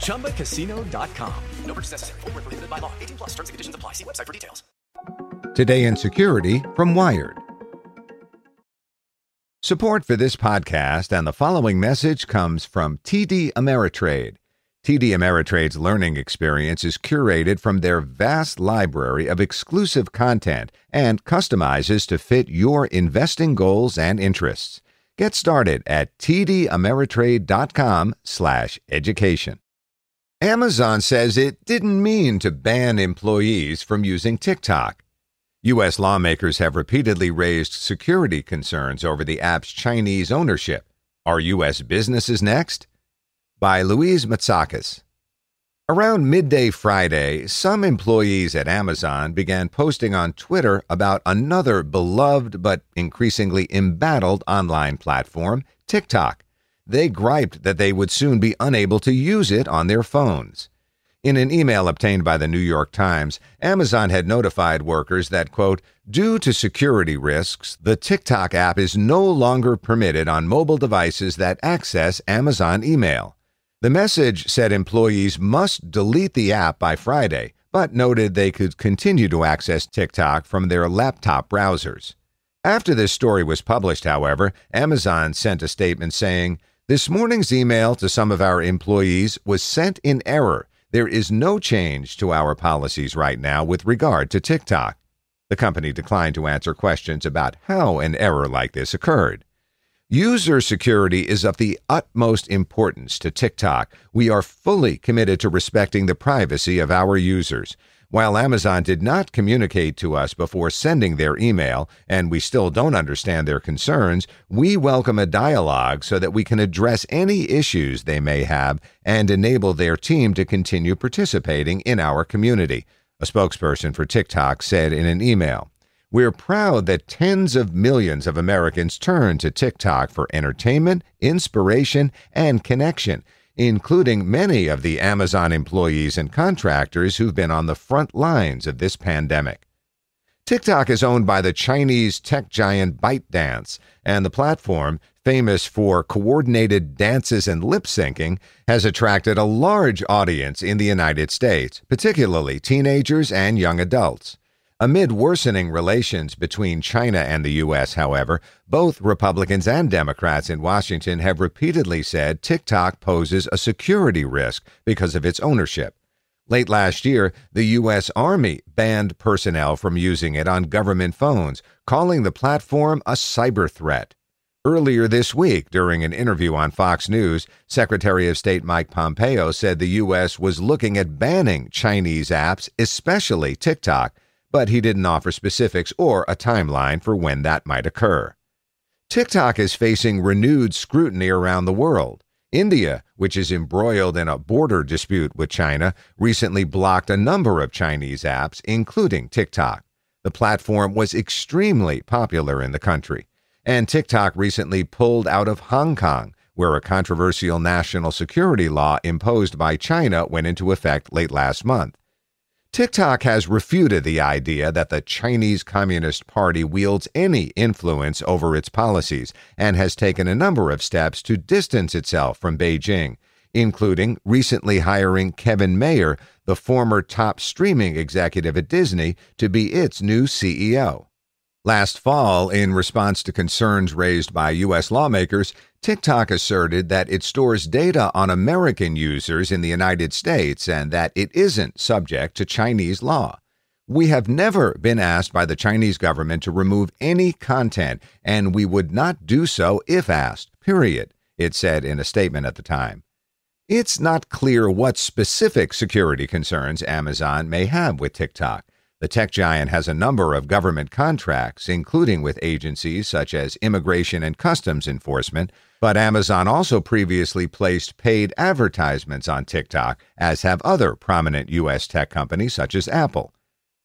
ChumbaCasino.com. No purchase necessary. Full prohibited by law. 18 plus terms and conditions apply. See website for details. Today in Security from Wired. Support for this podcast and the following message comes from TD Ameritrade. TD Ameritrade's learning experience is curated from their vast library of exclusive content and customizes to fit your investing goals and interests. Get started at tdameritrade.com/education. Amazon says it didn't mean to ban employees from using TikTok. U.S. lawmakers have repeatedly raised security concerns over the app's Chinese ownership. Are U.S. businesses next? By Louise Matsakis. Around midday Friday, some employees at Amazon began posting on Twitter about another beloved but increasingly embattled online platform, TikTok. They griped that they would soon be unable to use it on their phones. In an email obtained by the New York Times, Amazon had notified workers that, quote, due to security risks, the TikTok app is no longer permitted on mobile devices that access Amazon email. The message said employees must delete the app by Friday, but noted they could continue to access TikTok from their laptop browsers. After this story was published, however, Amazon sent a statement saying, This morning's email to some of our employees was sent in error. There is no change to our policies right now with regard to TikTok. The company declined to answer questions about how an error like this occurred. User security is of the utmost importance to TikTok. We are fully committed to respecting the privacy of our users. While Amazon did not communicate to us before sending their email, and we still don't understand their concerns, we welcome a dialogue so that we can address any issues they may have and enable their team to continue participating in our community, a spokesperson for TikTok said in an email. We're proud that tens of millions of Americans turn to TikTok for entertainment, inspiration, and connection, including many of the Amazon employees and contractors who've been on the front lines of this pandemic. TikTok is owned by the Chinese tech giant ByteDance, and the platform, famous for coordinated dances and lip syncing, has attracted a large audience in the United States, particularly teenagers and young adults. Amid worsening relations between China and the U.S., however, both Republicans and Democrats in Washington have repeatedly said TikTok poses a security risk because of its ownership. Late last year, the U.S. Army banned personnel from using it on government phones, calling the platform a cyber threat. Earlier this week, during an interview on Fox News, Secretary of State Mike Pompeo said the U.S. was looking at banning Chinese apps, especially TikTok but he didn't offer specifics or a timeline for when that might occur. TikTok is facing renewed scrutiny around the world. India, which is embroiled in a border dispute with China, recently blocked a number of Chinese apps, including TikTok. The platform was extremely popular in the country. And TikTok recently pulled out of Hong Kong, where a controversial national security law imposed by China went into effect late last month. TikTok has refuted the idea that the Chinese Communist Party wields any influence over its policies and has taken a number of steps to distance itself from Beijing, including recently hiring Kevin Mayer, the former top streaming executive at Disney, to be its new CEO. Last fall, in response to concerns raised by U.S. lawmakers, TikTok asserted that it stores data on American users in the United States and that it isn't subject to Chinese law. We have never been asked by the Chinese government to remove any content, and we would not do so if asked, period, it said in a statement at the time. It's not clear what specific security concerns Amazon may have with TikTok. The tech giant has a number of government contracts, including with agencies such as Immigration and Customs Enforcement, but Amazon also previously placed paid advertisements on TikTok, as have other prominent U.S. tech companies such as Apple.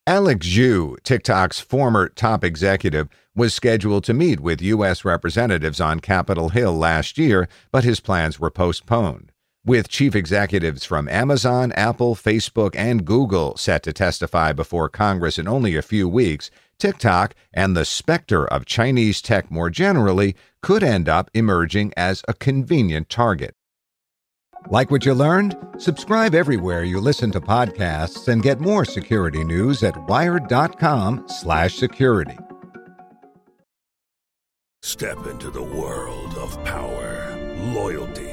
Alex Zhu, TikTok's former top executive, was scheduled to meet with U.S. representatives on Capitol Hill last year, but his plans were postponed. With chief executives from Amazon, Apple, Facebook, and Google set to testify before Congress in only a few weeks, TikTok and the specter of Chinese tech more generally could end up emerging as a convenient target. Like what you learned? Subscribe everywhere you listen to podcasts and get more security news at wired.com/security. Step into the world of power, loyalty,